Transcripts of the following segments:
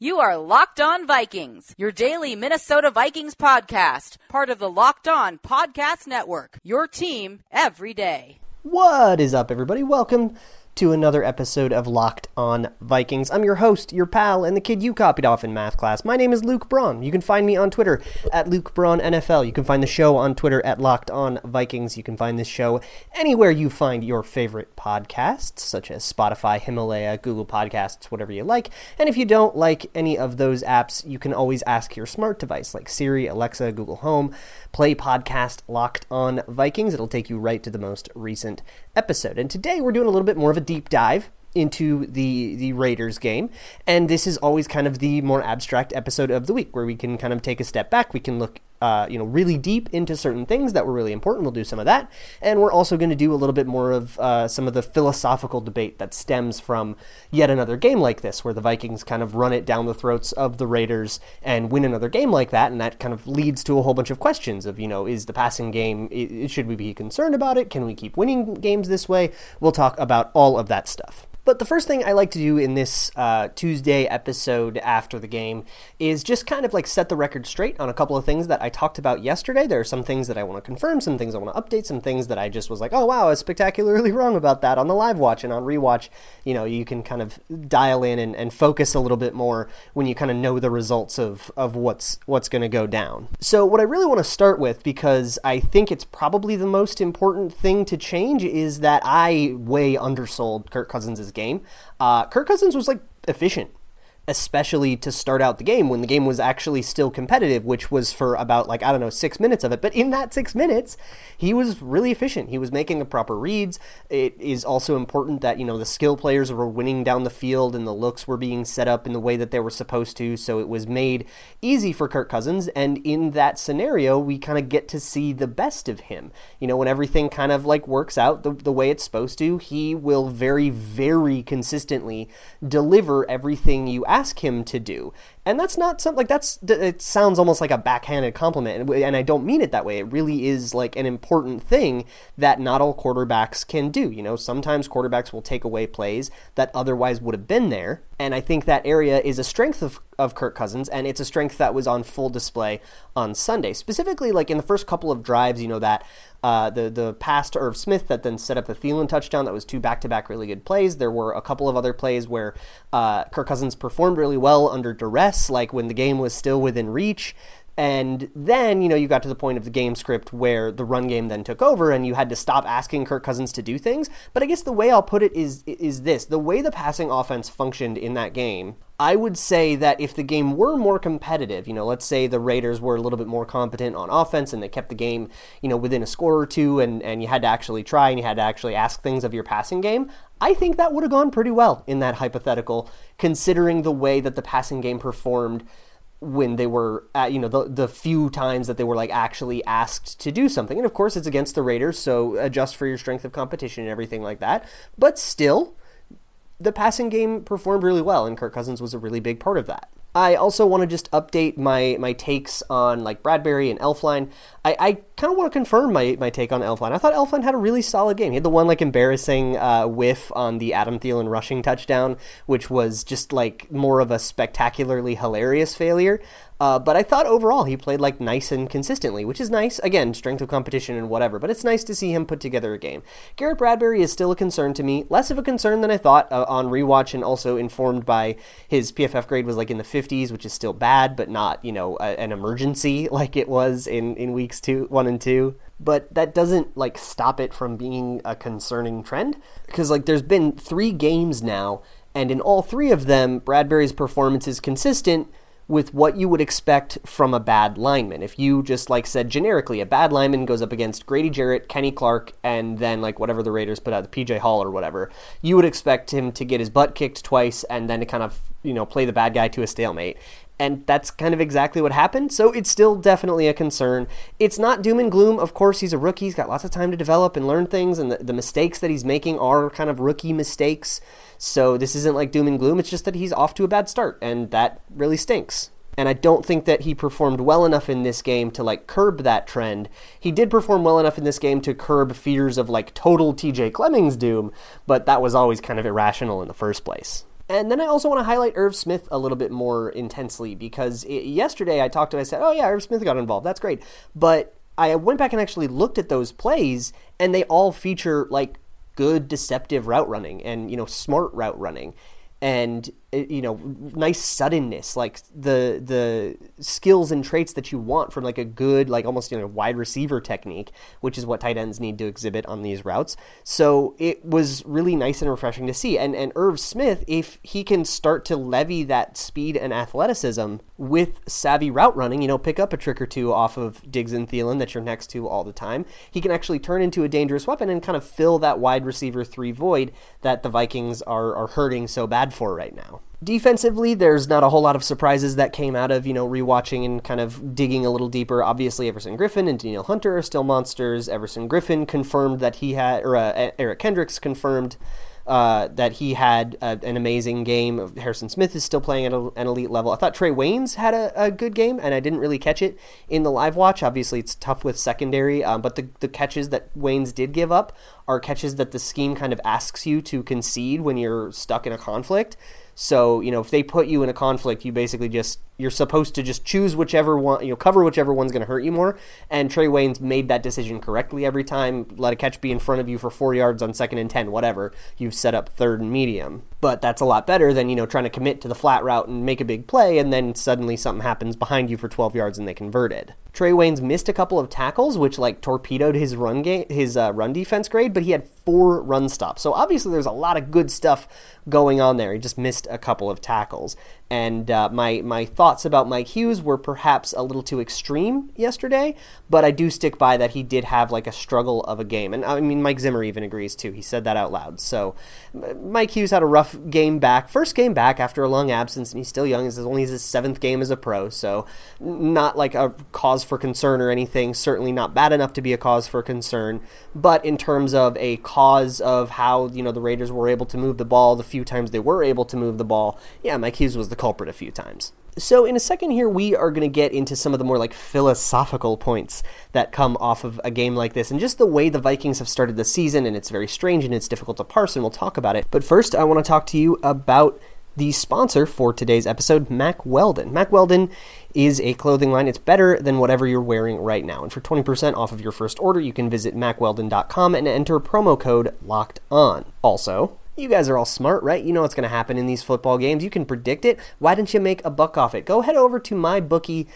You are Locked On Vikings, your daily Minnesota Vikings podcast, part of the Locked On Podcast Network. Your team every day. What is up, everybody? Welcome to another episode of Locked On Vikings. I'm your host, your pal, and the kid you copied off in math class. My name is Luke Braun. You can find me on Twitter at Luke Braun NFL. You can find the show on Twitter at Locked On Vikings. You can find this show anywhere you find your favorite podcasts, such as Spotify, Himalaya, Google Podcasts, whatever you like. And if you don't like any of those apps, you can always ask your smart device like Siri, Alexa, Google Home, play podcast Locked On Vikings. It'll take you right to the most recent episode. And today we're doing a little bit more of a deep dive into the the Raiders game, and this is always kind of the more abstract episode of the week where we can kind of take a step back. We can look, uh, you know, really deep into certain things that were really important. We'll do some of that, and we're also going to do a little bit more of uh, some of the philosophical debate that stems from yet another game like this, where the Vikings kind of run it down the throats of the Raiders and win another game like that, and that kind of leads to a whole bunch of questions of, you know, is the passing game should we be concerned about it? Can we keep winning games this way? We'll talk about all of that stuff. But the first thing I like to do in this uh, Tuesday episode after the game is just kind of like set the record straight on a couple of things that I talked about yesterday. There are some things that I want to confirm, some things I want to update, some things that I just was like, oh wow, I was spectacularly wrong about that on the live watch and on rewatch. You know, you can kind of dial in and, and focus a little bit more when you kind of know the results of, of what's what's going to go down. So what I really want to start with, because I think it's probably the most important thing to change, is that I way undersold Kirk Cousins' game. Uh, Kirk Cousins was like efficient especially to start out the game when the game was actually still competitive, which was for about like I don't know six minutes of it. But in that six minutes, he was really efficient. He was making the proper reads. It is also important that you know the skill players were winning down the field and the looks were being set up in the way that they were supposed to. So it was made easy for Kirk Cousins. And in that scenario, we kind of get to see the best of him. You know, when everything kind of like works out the, the way it's supposed to, he will very very consistently deliver everything you ask him to do. And that's not something like that's it sounds almost like a backhanded compliment and I don't mean it that way. It really is like an important thing that not all quarterbacks can do. You know, sometimes quarterbacks will take away plays that otherwise would have been there, and I think that area is a strength of of Kirk Cousins and it's a strength that was on full display on Sunday. Specifically like in the first couple of drives, you know that uh, the the pass to Irv Smith that then set up the Thielen touchdown. That was two back to back really good plays. There were a couple of other plays where uh, Kirk Cousins performed really well under duress, like when the game was still within reach. And then, you know, you got to the point of the game script where the run game then took over and you had to stop asking Kirk Cousins to do things. But I guess the way I'll put it is is this. The way the passing offense functioned in that game, I would say that if the game were more competitive, you know, let's say the Raiders were a little bit more competent on offense and they kept the game, you know, within a score or two and, and you had to actually try and you had to actually ask things of your passing game, I think that would have gone pretty well in that hypothetical, considering the way that the passing game performed when they were at, you know the the few times that they were like actually asked to do something. And of course it's against the Raiders so adjust for your strength of competition and everything like that. But still the passing game performed really well and Kirk Cousins was a really big part of that I also want to just update my my takes on like Bradbury and Elflein. I, I kind of want to confirm my, my take on Elflein. I thought Elflein had a really solid game. He had the one like embarrassing uh, whiff on the Adam Thielen rushing touchdown, which was just like more of a spectacularly hilarious failure. Uh, but I thought overall he played like nice and consistently, which is nice. Again, strength of competition and whatever, but it's nice to see him put together a game. Garrett Bradbury is still a concern to me, less of a concern than I thought uh, on rewatch, and also informed by his PFF grade was like in the 50s, which is still bad, but not you know a, an emergency like it was in in weeks two, one and two but that doesn't like stop it from being a concerning trend because like there's been 3 games now and in all 3 of them Bradbury's performance is consistent with what you would expect from a bad lineman. If you just like said generically, a bad lineman goes up against Grady Jarrett, Kenny Clark, and then like whatever the Raiders put out, the PJ Hall or whatever, you would expect him to get his butt kicked twice and then to kind of you know play the bad guy to a stalemate. And that's kind of exactly what happened. So it's still definitely a concern. It's not doom and gloom. Of course, he's a rookie. He's got lots of time to develop and learn things, and the, the mistakes that he's making are kind of rookie mistakes. So this isn't like doom and gloom. It's just that he's off to a bad start, and that really stinks. And I don't think that he performed well enough in this game to like curb that trend. He did perform well enough in this game to curb fears of like total TJ Clemmings doom, but that was always kind of irrational in the first place. And then I also want to highlight Irv Smith a little bit more intensely because it, yesterday I talked to him, I said, oh yeah, Irv Smith got involved. That's great. But I went back and actually looked at those plays and they all feature like good deceptive route running and, you know, smart route running and Uh, you know nice suddenness like the the skills and traits that you want from like a good like almost you know wide receiver technique which is what tight ends need to exhibit on these routes. So it was really nice and refreshing to see. And and Irv Smith if he can start to levy that speed and athleticism with savvy route running you know pick up a trick or two off of Diggs and Thielen that you're next to all the time he can actually turn into a dangerous weapon and kind of fill that wide receiver 3 void that the Vikings are are hurting so bad for right now Defensively, there's not a whole lot of surprises that came out of, you know, rewatching and kind of digging a little deeper. Obviously, Everson Griffen and Danielle Hunter are still monsters. Everson Griffen confirmed that he had, or uh, Eric Kendricks confirmed uh, that he had a, an amazing game. Harrison Smith is still playing at a, an elite level. I thought Trae Waynes had a, a, good game, and I didn't really catch it in the live watch. Obviously, it's tough with secondary, um, but the, the catches that Waynes did give up are catches that the scheme kind of asks you to concede when you're stuck in a conflict. So, you know, if they put you in a conflict, you basically just you're supposed to just choose whichever one, you know, cover whichever one's going to hurt you more. And Trae Waynes made that decision correctly every time. Let a catch be in front of you for four yards on second and 10, whatever. You've set up third and medium. But that's a lot better than, you know, trying to commit to the flat route and make a big play and then suddenly something happens behind you for 12 yards and they converted. Trae Waynes missed a couple of tackles, which like torpedoed his run game, his uh, run defense grade, but he had four run stops. So obviously there's a lot of good stuff going on there. He just missed a couple of tackles. And uh, my my thoughts about Mike Hughes were perhaps a little too extreme yesterday, but I do stick by that he did have like a struggle of a game. And I mean, Mike Zimmer even agrees too. He said that out loud. So Mike Hughes had a rough game back, first game back after a long absence, and he's still young. This is only his seventh game as a pro, so not like a cause for concern or anything. Certainly not bad enough to be a cause for concern, but in terms of a cause of how you know the Raiders were able to move the ball the few times they were able to move the ball, yeah, Mike Hughes was the culprit a few times. So, in a second here, we are going to get into some of the more like philosophical points that come off of a game like this and just the way the Vikings have started the season. And it's very strange and it's difficult to parse, and we'll talk about it. But first, I want to talk to you about the sponsor for today's episode, Mack Weldon. Mack Weldon is a clothing line. It's better than whatever you're wearing right now. And for 20% off of your first order, you can visit mackweldon.com and enter promo code LOCKED ON. Also, you guys are all smart, right? You know what's going to happen in these football games. You can predict it. Why don't you make a buck off it? Go head over to mybookie.ag.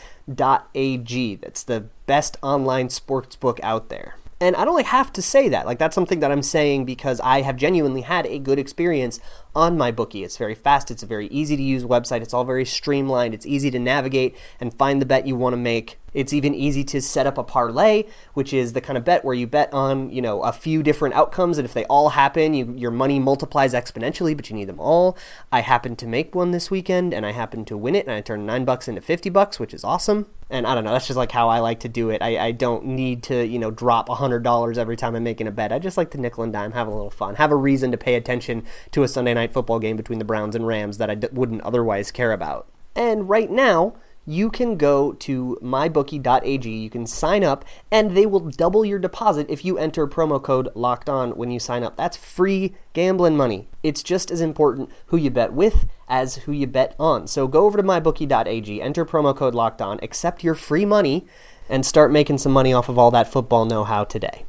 That's the best online sports book out there. And I don't like have to say that. Like that's something that I'm saying because I have genuinely had a good experience on my bookie. It's very fast, it's a very easy to use website, it's all very streamlined, it's easy to navigate and find the bet you want to make. It's even easy to set up a parlay, which is the kind of bet where you bet on, you know, a few different outcomes and if they all happen, you, your money multiplies exponentially, but you need them all. I happened to make one this weekend and I happened to win it and I turned 9 bucks into 50 bucks, which is awesome. And I don't know, that's just like how I like to do it. I, I don't need to, you know, drop $100 every time I'm making a bet. I just like to nickel and dime, have a little fun, have a reason to pay attention to a Sunday night night football game between the Browns and Rams that I d- wouldn't otherwise care about. And right now, you can go to mybookie.ag, you can sign up, and they will double your deposit if you enter promo code locked on when you sign up. That's free gambling money. It's just as important who you bet with as who you bet on. So go over to mybookie.ag, enter promo code locked on, accept your free money, and start making some money off of all that football know how today.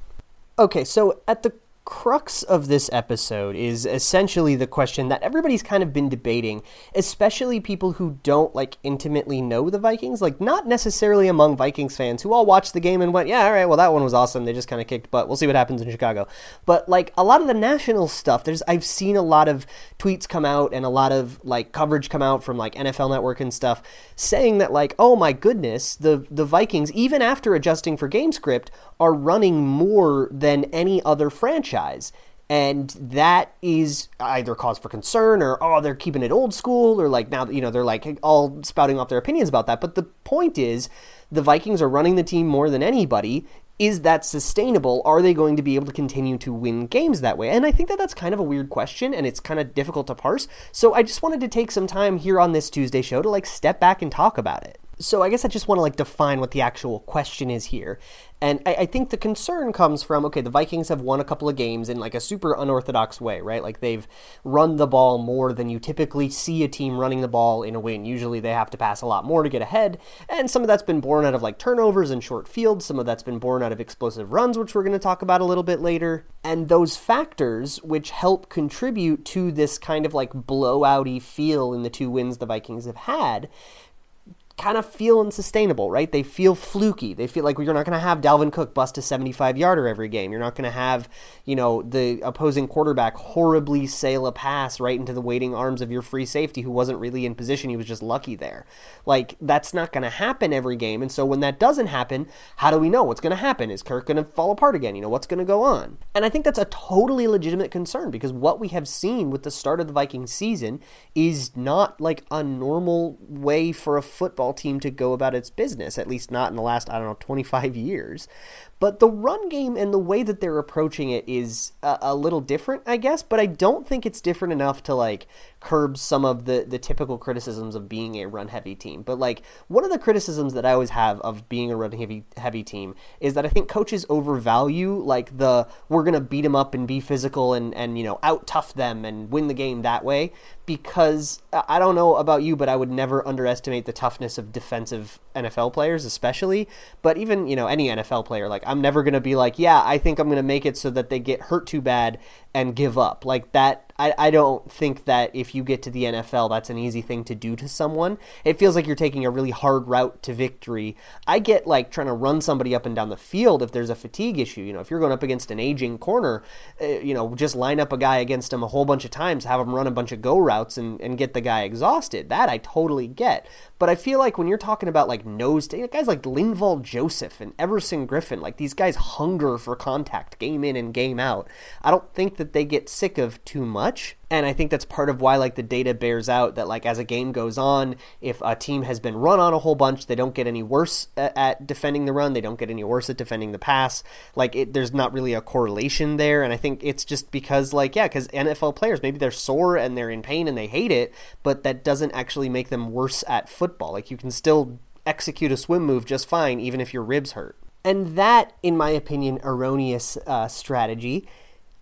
Okay, so at the crux of this episode is essentially the question that everybody's kind of been debating, especially people who don't like intimately know the Vikings, like not necessarily among Vikings fans who all watched the game and went, "Yeah, all right, well that one was awesome. They just kind of kicked butt. We'll see what happens in Chicago." But like a lot of the national stuff, there's I've seen a lot of tweets come out and a lot of like coverage come out from like NFL Network and stuff saying that like, "Oh my goodness, the the Vikings even after adjusting for game script are running more than any other franchise. And that is either cause for concern or, oh, they're keeping it old school or like now, you know, they're like all spouting off their opinions about that. But the point is, the Vikings are running the team more than anybody. Is that sustainable? Are they going to be able to continue to win games that way? And I think that that's kind of a weird question and it's kind of difficult to parse. So I just wanted to take some time here on this Tuesday show to like step back and talk about it. So I guess I just want to like define what the actual question is here. And I, I, think the concern comes from okay, the Vikings have won a couple of games in like a super unorthodox way, right? Like they've run the ball more than you typically see a team running the ball in a win. Usually they have to pass a lot more to get ahead, and some of that's been born out of like turnovers and short fields. Some of that's been born out of explosive runs, which we're going to talk about a little bit later. And those factors, which help contribute to this kind of like blowouty feel in the two wins the Vikings have had, kind of feel unsustainable, right? They feel fluky. They feel like you're not going to have Dalvin Cook bust a 75 yarder every game. You're not going to have, you know, the opposing quarterback horribly sail a pass right into the waiting arms of your free safety who wasn't really in position. He was just lucky there. Like, that's not going to happen every game. And so when that doesn't happen, how do we know what's going to happen? Is Kirk going to fall apart again? You know, what's going to go on? And I think that's a totally legitimate concern because what we have seen with the start of the Viking season is not like a normal way for a football football team to go about its business, at least not in the last, I don't know, 25 years. But the run game and the way that they're approaching it is a, a, little different, I guess. But I don't think it's different enough to like curb some of the the typical criticisms of being a run heavy team. But like one of the criticisms that I always have of being a run heavy heavy team is that I think coaches overvalue like the we're gonna beat them up and be physical and and you know out tough them and win the game that way. Because I don't know about you, but I would never underestimate the toughness of defensive NFL players, especially. But even you know any NFL player like I'm never going to be like, yeah, I think I'm going to make it so that they get hurt too bad and give up. Like that, I, I don't think that if you get to the NFL, that's an easy thing to do to someone. It feels like you're taking a really hard route to victory. I get like trying to run somebody up and down the field if there's a fatigue issue. You know, if you're going up against an aging corner, uh, you know, just line up a guy against him a whole bunch of times, have him run a bunch of go routes and, and get the guy exhausted. That I totally get. But I feel like when you're talking about like nose, guys like Linval Joseph and Everson Griffen, like these guys hunger for contact game in and game out. I don't think that they get sick of too much and I think that's part of why like the data bears out that like as a game goes on, if a team has been run on a whole bunch, they don't get any worse at, defending the run, they don't get any worse at defending the pass. Like it, there's not really a correlation there, and I think it's just because like yeah, because NFL players maybe they're sore and they're in pain and they hate it, but that doesn't actually make them worse at football. Like you can still execute a swim move just fine even if your ribs hurt. And that, in my opinion, erroneous uh, strategy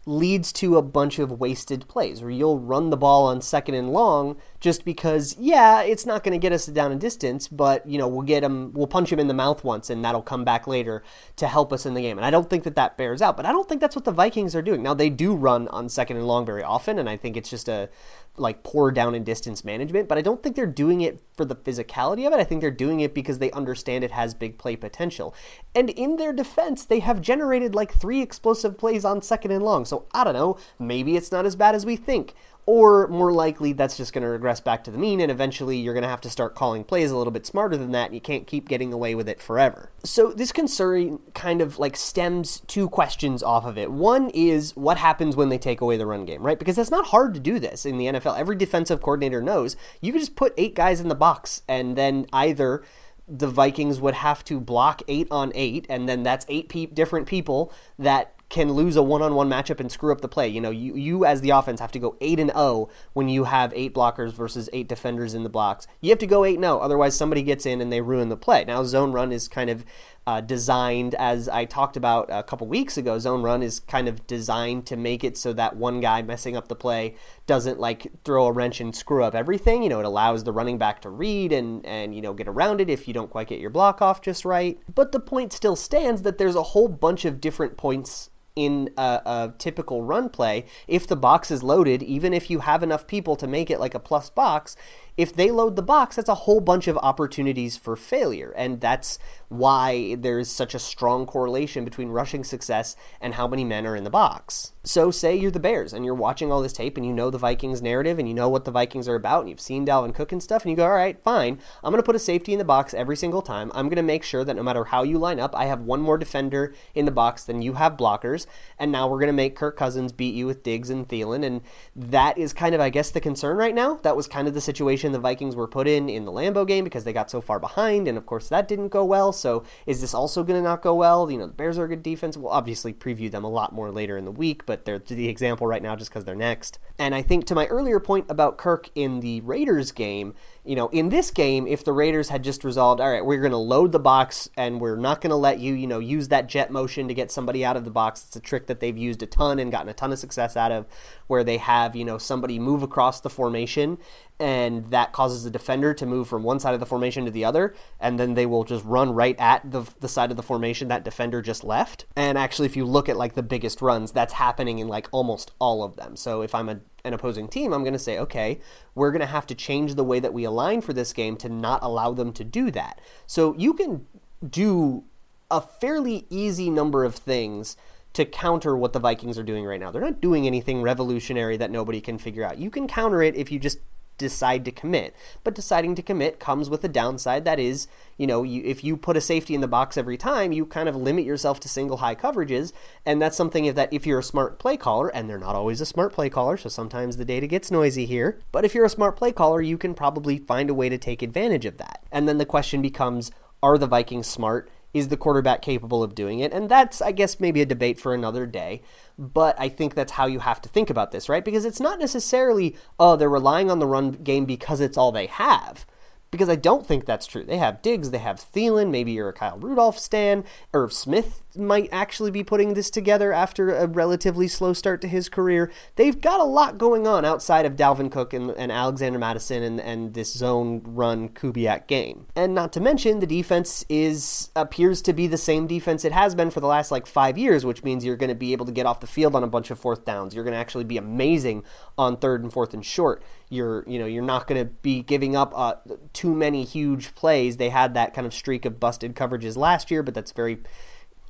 leads to a bunch of wasted plays where you'll run the ball on second and long just because yeah it's not going to get us down a distance but you know we'll get him we'll punch him in the mouth once and that'll come back later to help us in the game. And i don't think that that bears out but i don't think that's what the vikings are doing. Now they do run on second and long very often and i think it's just a like poor down and distance management, but I don't think they're doing it for the physicality of it. I think they're doing it because they understand it has big play potential. And in their defense, they have generated like three explosive plays on second and long. So I don't know, maybe it's not as bad as we think or more likely that's just going to regress back to the mean and eventually you're going to have to start calling plays a little bit smarter than that and you can't keep getting away with it forever. So this concern kind of like stems two questions off of it. One is what happens when they take away the run game, right? Because that's not hard to do this in the NFL. Every defensive coordinator knows you can just put eight guys in the box and then either the Vikings would have to block eight on eight, and then that's eight pe- different people that can lose a one-on-one matchup and screw up the play. You know, you you as the offense have to go 8 and 0 when you have 8 blockers versus 8 defenders in the blocks. You have to go 8 and 0 otherwise somebody gets in and they ruin the play. Now zone run is kind of uh, designed as I talked about a couple weeks ago. Zone run is kind of designed to make it so that one guy messing up the play doesn't like throw a wrench and screw up everything. You know, it allows the running back to read and and you know get around it if you don't quite get your block off just right. But the point still stands that there's a whole bunch of different points in a, a, typical run play, if the box is loaded, even if you have enough people to make it like a plus box, if they load the box, that's a whole bunch of opportunities for failure. And that's why there's such a strong correlation between rushing success and how many men are in the box. So, say you're the Bears and you're watching all this tape and you know the Vikings narrative and you know what the Vikings are about and you've seen Dalvin Cook and stuff, and you go, all right, fine, I'm going to put a safety in the box every single time. I'm going to make sure that no matter how you line up, I have one more defender in the box than you have blockers. And now we're going to make Kirk Cousins beat you with Diggs and Thielen. And that is kind of, I guess, the concern right now. That was kind of the situation situation the Vikings were put in in the Lambeau game because they got so far behind, and of course that didn't go well. So is this also going to not go well? You know, the Bears are a good defense. We'll obviously preview them a lot more later in the week, but they're the example right now just because they're next. And I think to my earlier point about Kirk in the Raiders game, You know, in this game, if the Raiders had just resolved, all right, we're going to load the box and we're not going to let you, you know, use that jet motion to get somebody out of the box. It's a trick that they've used a ton and gotten a ton of success out of, where they have, you know, somebody move across the formation and that causes the defender to move from one side of the formation to the other, and then they will just run right at the, the side of the formation that defender just left. And actually, if you look at like the biggest runs, that's happening in like almost all of them. So if I'm a an opposing team, I'm going to say, okay, we're going to have to change the way that we align for this game to not allow them to do that. So you can do a fairly easy number of things to counter what the Vikings are doing right now. They're not doing anything revolutionary that nobody can figure out. You can counter it if you just decide to commit. But deciding to commit comes with a downside that is, you know, you, if you put a safety in the box every time, you kind of limit yourself to single high coverages, and that's something that if you're a smart play caller, and they're not always a smart play caller, so sometimes the data gets noisy here, but if you're a smart play caller, you can probably find a way to take advantage of that. And then the question becomes, are the Vikings smart? Is the quarterback capable of doing it? And that's, I guess, maybe a debate for another day. But I think that's how you have to think about this, right? Because it's not necessarily, oh, they're relying on the run game because it's all they have because I don't think that's true. They have Diggs, they have Thielen, maybe you're a Kyle Rudolph stan. Irv Smith might actually be putting this together after a relatively slow start to his career. They've got a lot going on outside of Dalvin Cook and, and Alexander Mattison and, and this zone run Kubiak game. And not to mention, the defense is appears to be the same defense it has been for the last like five years, which means you're going to be able to get off the field on a bunch of fourth downs. You're going to actually be amazing on third and fourth and short. You're you know you're not going to be giving up uh, too many huge plays. They had that kind of streak of busted coverages last year, but that's very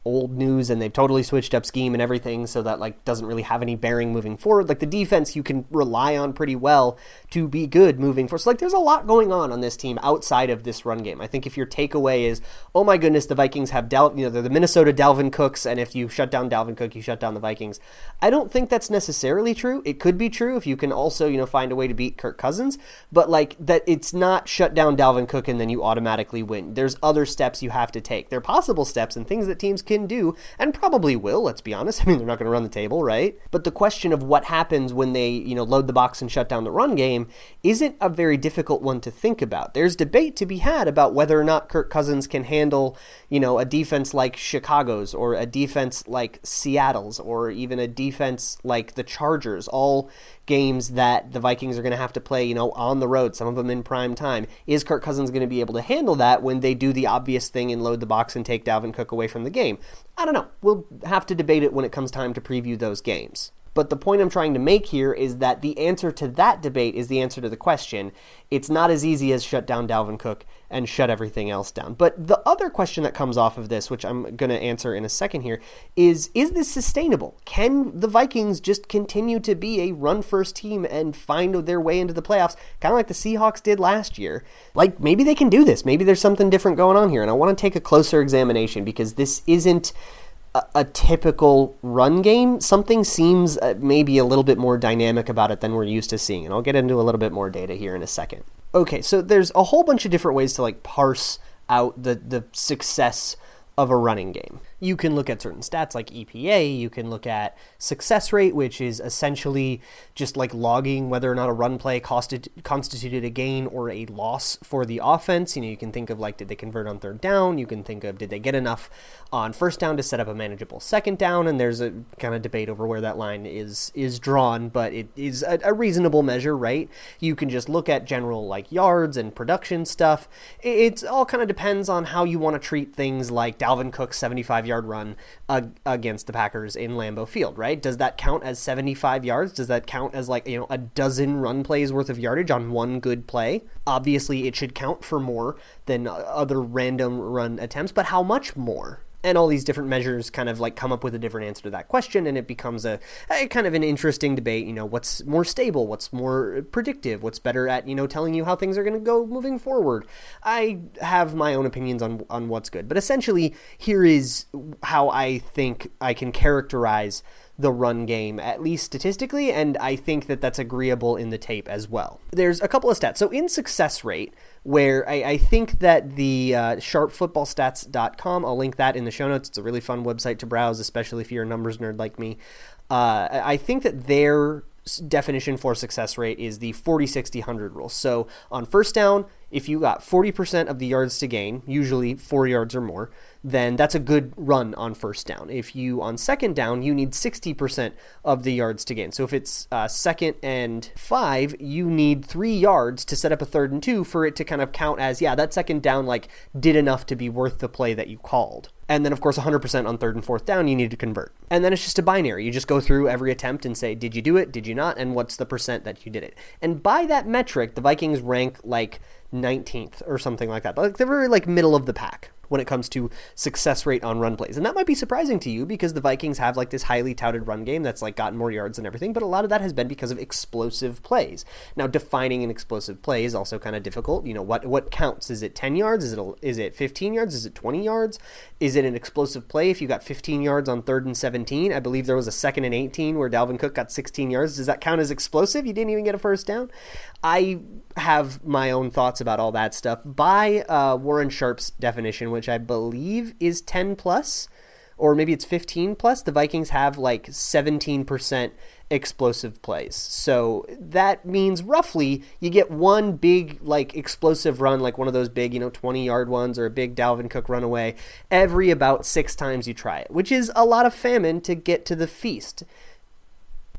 old news and they've totally switched up scheme and everything so that like doesn't really have any bearing moving forward like the defense you can rely on pretty well to be good moving forward. So like there's a lot going on on this team outside of this run game. I think if your takeaway is oh my goodness the vikings have Del- you know they're the minnesota dalvin cooks and if you shut down dalvin cook you shut down the vikings. I don't think that's necessarily true. It could be true if you can also you know find a way to beat kirk cousins but like that it's not shut down dalvin cook and then you automatically win. There's other steps you have to take. They're possible steps and things that teams can do, and probably will, let's be honest. I mean, they're not going to run the table, right? But the question of what happens when they, you know, load the box and shut down the run game isn't a very difficult one to think about. There's debate to be had about whether or not Kirk Cousins can handle, you know, a defense like Chicago's or a defense like Seattle's or even a defense like the Chargers, all games that the Vikings are going to have to play, you know, on the road, some of them in prime time. Is Kirk Cousins going to be able to handle that when they do the obvious thing and load the box and take Dalvin Cook away from the game? I don't know. We'll have to debate it when it comes time to preview those games. But the point I'm trying to make here is that the answer to that debate is the answer to the question. It's not as easy as shut down Dalvin Cook and shut everything else down. But the other question that comes off of this, which I'm going to answer in a second here, is is this sustainable? Can the Vikings just continue to be a run first team and find their way into the playoffs, kind of like the Seahawks did last year? Like maybe they can do this. Maybe there's something different going on here. And I want to take a closer examination because this isn't a, typical run game, something seems uh, maybe a little bit more dynamic about it than we're used to seeing. And I'll get into a little bit more data here in a second. Okay, so there's a whole bunch of different ways to like parse out the the success of a running game you can look at certain stats like EPA, you can look at success rate, which is essentially just like logging whether or not a run play constituted a gain or a loss for the offense. You know, you can think of like, did they convert on third down? You can think of, did they get enough on first down to set up a manageable second down? And there's a kind of debate over where that line is is drawn, but it is a, a reasonable measure, right? You can just look at general like yards and production stuff. It, it all kind of depends on how you want to treat things like Dalvin Cook's 75 yard run uh, against the Packers in Lambeau Field, right? Does that count as 75 yards? Does that count as like, you know, a dozen run plays worth of yardage on one good play? Obviously, it should count for more than other random run attempts, but how much more? And all these different measures kind of like come up with a different answer to that question and it becomes a, a, kind of an interesting debate you know what's more stable what's more predictive what's better at you know telling you how things are going to go moving forward. I have my own opinions on on what's good but essentially here is how i think i can characterize the run game, at least statistically, and I think that that's agreeable in the tape as well. There's a couple of stats. So, in success rate, where I, I think that the uh, sharpfootballstats.com, I'll link that in the show notes. It's a really fun website to browse, especially if you're a numbers nerd like me. Uh, I think that their definition for success rate is the 40 60 100 rule. So on first down, if you got 40% of the yards to gain, usually four yards or more, then that's a good run on first down. If you on second down, you need 60% of the yards to gain. So if it's uh, second and five, you need three yards to set up a third and two for it to kind of count as, yeah, that second down like did enough to be worth the play that you called. And then, of course, 100% on third and fourth down, you need to convert. And then it's just a binary. You just go through every attempt and say, did you do it? Did you not? And what's the percent that you did it? And by that metric, the Vikings rank like 19th or something like that. Like they're very like middle of the pack when it comes to success rate on run plays. And that might be surprising to you because the Vikings have like this highly touted run game that's like gotten more yards and everything, but a lot of that has been because of explosive plays. Now defining an explosive play is also kind of difficult. You know, what what counts? Is it 10 yards? Is it is it 15 yards? Is it 20 yards? Is it an explosive play if you got 15 yards on 3rd and 17? I believe there was a second and 18 where Dalvin Cook got 16 yards. Does that count as explosive? You didn't even get a first down? I have my own thoughts about all that stuff. By uh, Warren Sharp's definition, which I believe is 10 plus, or maybe it's 15 plus, the Vikings have like 17% explosive plays. So that means roughly you get one big like explosive run, like one of those big, you know, 20 yard ones or a big Dalvin Cook runaway every about six times you try it, which is a lot of famine to get to the feast.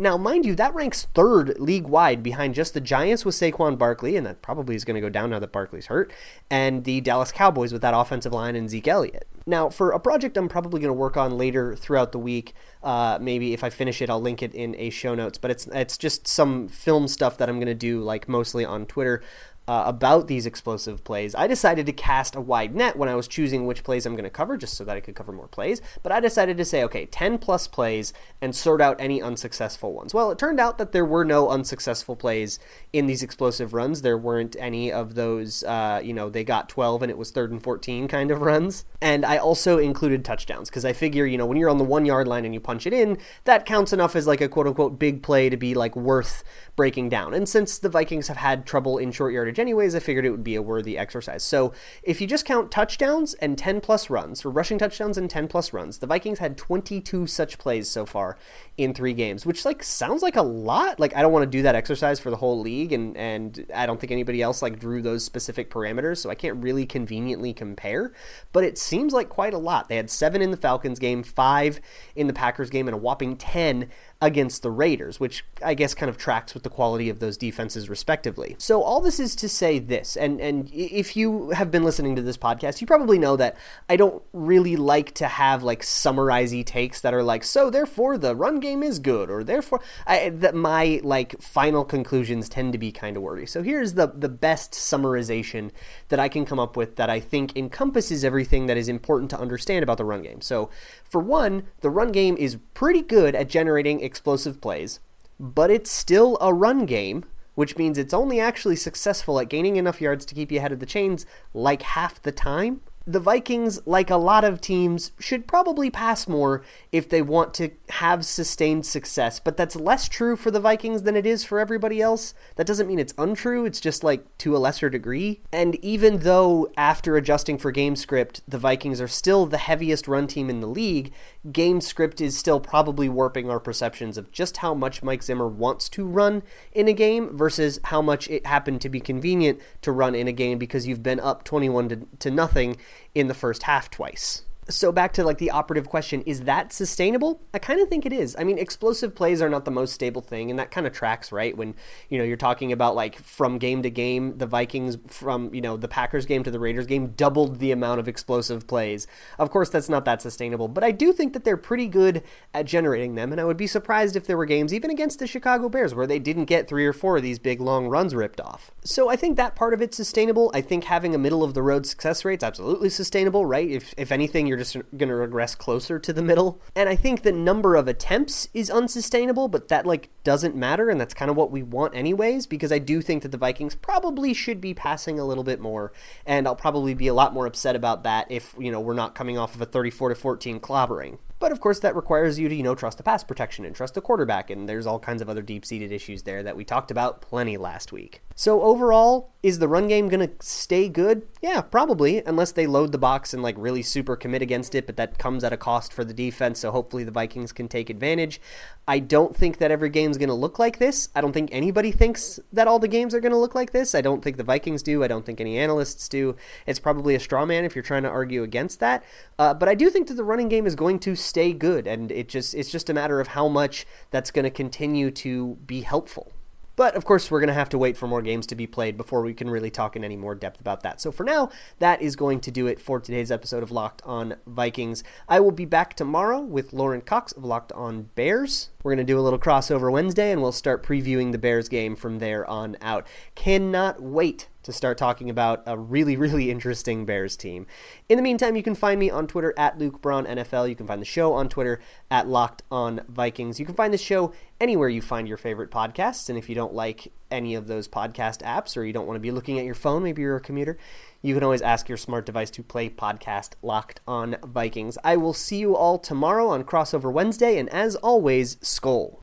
Now, mind you, that ranks third league wide behind just the Giants with Saquon Barkley, and that probably is going to go down now that Barkley's hurt, and the Dallas Cowboys with that offensive line and Zeke Elliott. Now, for a project I'm probably going to work on later throughout the week, uh, maybe if I finish it, I'll link it in a show notes. But it's it's just some film stuff that I'm going to do, like mostly on Twitter uh, about these explosive plays. I decided to cast a wide net when I was choosing which plays I'm going to cover, just so that I could cover more plays. But I decided to say, okay, 10 plus plays and sort out any unsuccessful ones. Well, it turned out that there were no unsuccessful plays in these explosive runs. There weren't any of those, uh, you know, they got 12 and it was third and 14 kind of runs. And I also included touchdowns because I figure, you know, when you're on the one yard line and you punch it in, that counts enough as like a quote unquote big play to be like worth breaking down. And since the Vikings have had trouble in short yardage anyways, I figured it would be a worthy exercise. So if you just count touchdowns and 10 plus runs, or rushing touchdowns and 10 plus runs, the Vikings had 22 such plays so far in three games, which like sounds like a lot. Like I don't want to do that exercise for the whole league, and and I don't think anybody else like drew those specific parameters, so I can't really conveniently compare. But it seems like quite a lot. They had seven in the Falcons game, five in the Packers game, and a whopping 10 against the Raiders, which I guess kind of tracks with the quality of those defenses respectively. So all this is to say this, and and if you have been listening to this podcast, you probably know that I don't really like to have like summarizey takes that are like so therefore the run game is good or therefore I, that my like final conclusions tend to be kind of wordy. So here's the the best summarization that I can come up with that I think encompasses everything that is important to understand about the run game. So for one, the run game is pretty good at generating explosive plays, but it's still a run game, which means it's only actually successful at gaining enough yards to keep you ahead of the chains like half the time the Vikings, like a lot of teams, should probably pass more if they want to have sustained success. But that's less true for the Vikings than it is for everybody else. That doesn't mean it's untrue, it's just like to a lesser degree. And even though after adjusting for game script, the Vikings are still the heaviest run team in the league, game script is still probably warping our perceptions of just how much Mike Zimmer wants to run in a game versus how much it happened to be convenient to run in a game because you've been up 21 to, to nothing in the first half twice so back to like the operative question is that sustainable? I kind of think it is. I mean explosive plays are not the most stable thing and that kind of tracks right? When you know you're talking about like from game to game the vikings from you know the packers game to the raiders game doubled the amount of explosive plays. Of course that's not that sustainable but i do think that they're pretty good at generating them and i would be surprised if there were games even against the chicago bears where they didn't get three or four of these big long runs ripped off. So i think that part of it's sustainable. I think having a middle of the road success rate's absolutely sustainable right? If if anything you're just going to regress closer to the middle. And I think the number of attempts is unsustainable, but that like doesn't matter and that's kind of what we want anyways because I do think that the Vikings probably should be passing a little bit more and I'll probably be a lot more upset about that if, you know, we're not coming off of a 34 to 14 clobbering. But of course, that requires you to, you know, trust the pass protection and trust the quarterback, and there's all kinds of other deep seated issues there that we talked about plenty last week. So, overall, is the run game going to stay good? Yeah, probably, unless they load the box and like really super commit against it, but that comes at a cost for the defense, so hopefully the Vikings can take advantage. I don't think that every game's going to look like this. I don't think anybody thinks that all the games are going to look like this. I don't think the Vikings do. I don't think any analysts do. It's probably a straw man if you're trying to argue against that. Uh, but I do think that the running game is going to stay good, and it just it's just a matter of how much that's going to continue to be helpful. But of course, we're going to have to wait for more games to be played before we can really talk in any more depth about that. So for now, that is going to do it for today's episode of Locked on Vikings. I will be back tomorrow with Lauren Cox of Locked on Bears. We're going to do a little crossover Wednesday and we'll start previewing the Bears game from there on out. Cannot wait to start talking about a really, really interesting Bears team. In the meantime, you can find me on Twitter at Luke Braun NFL. You can find the show on Twitter at Locked On Vikings. You can find the show anywhere you find your favorite podcasts. And if you don't like any of those podcast apps or you don't want to be looking at your phone, maybe you're a commuter, you can always ask your smart device to play podcast Locked On Vikings. I will see you all tomorrow on Crossover Wednesday. And as always, Skol.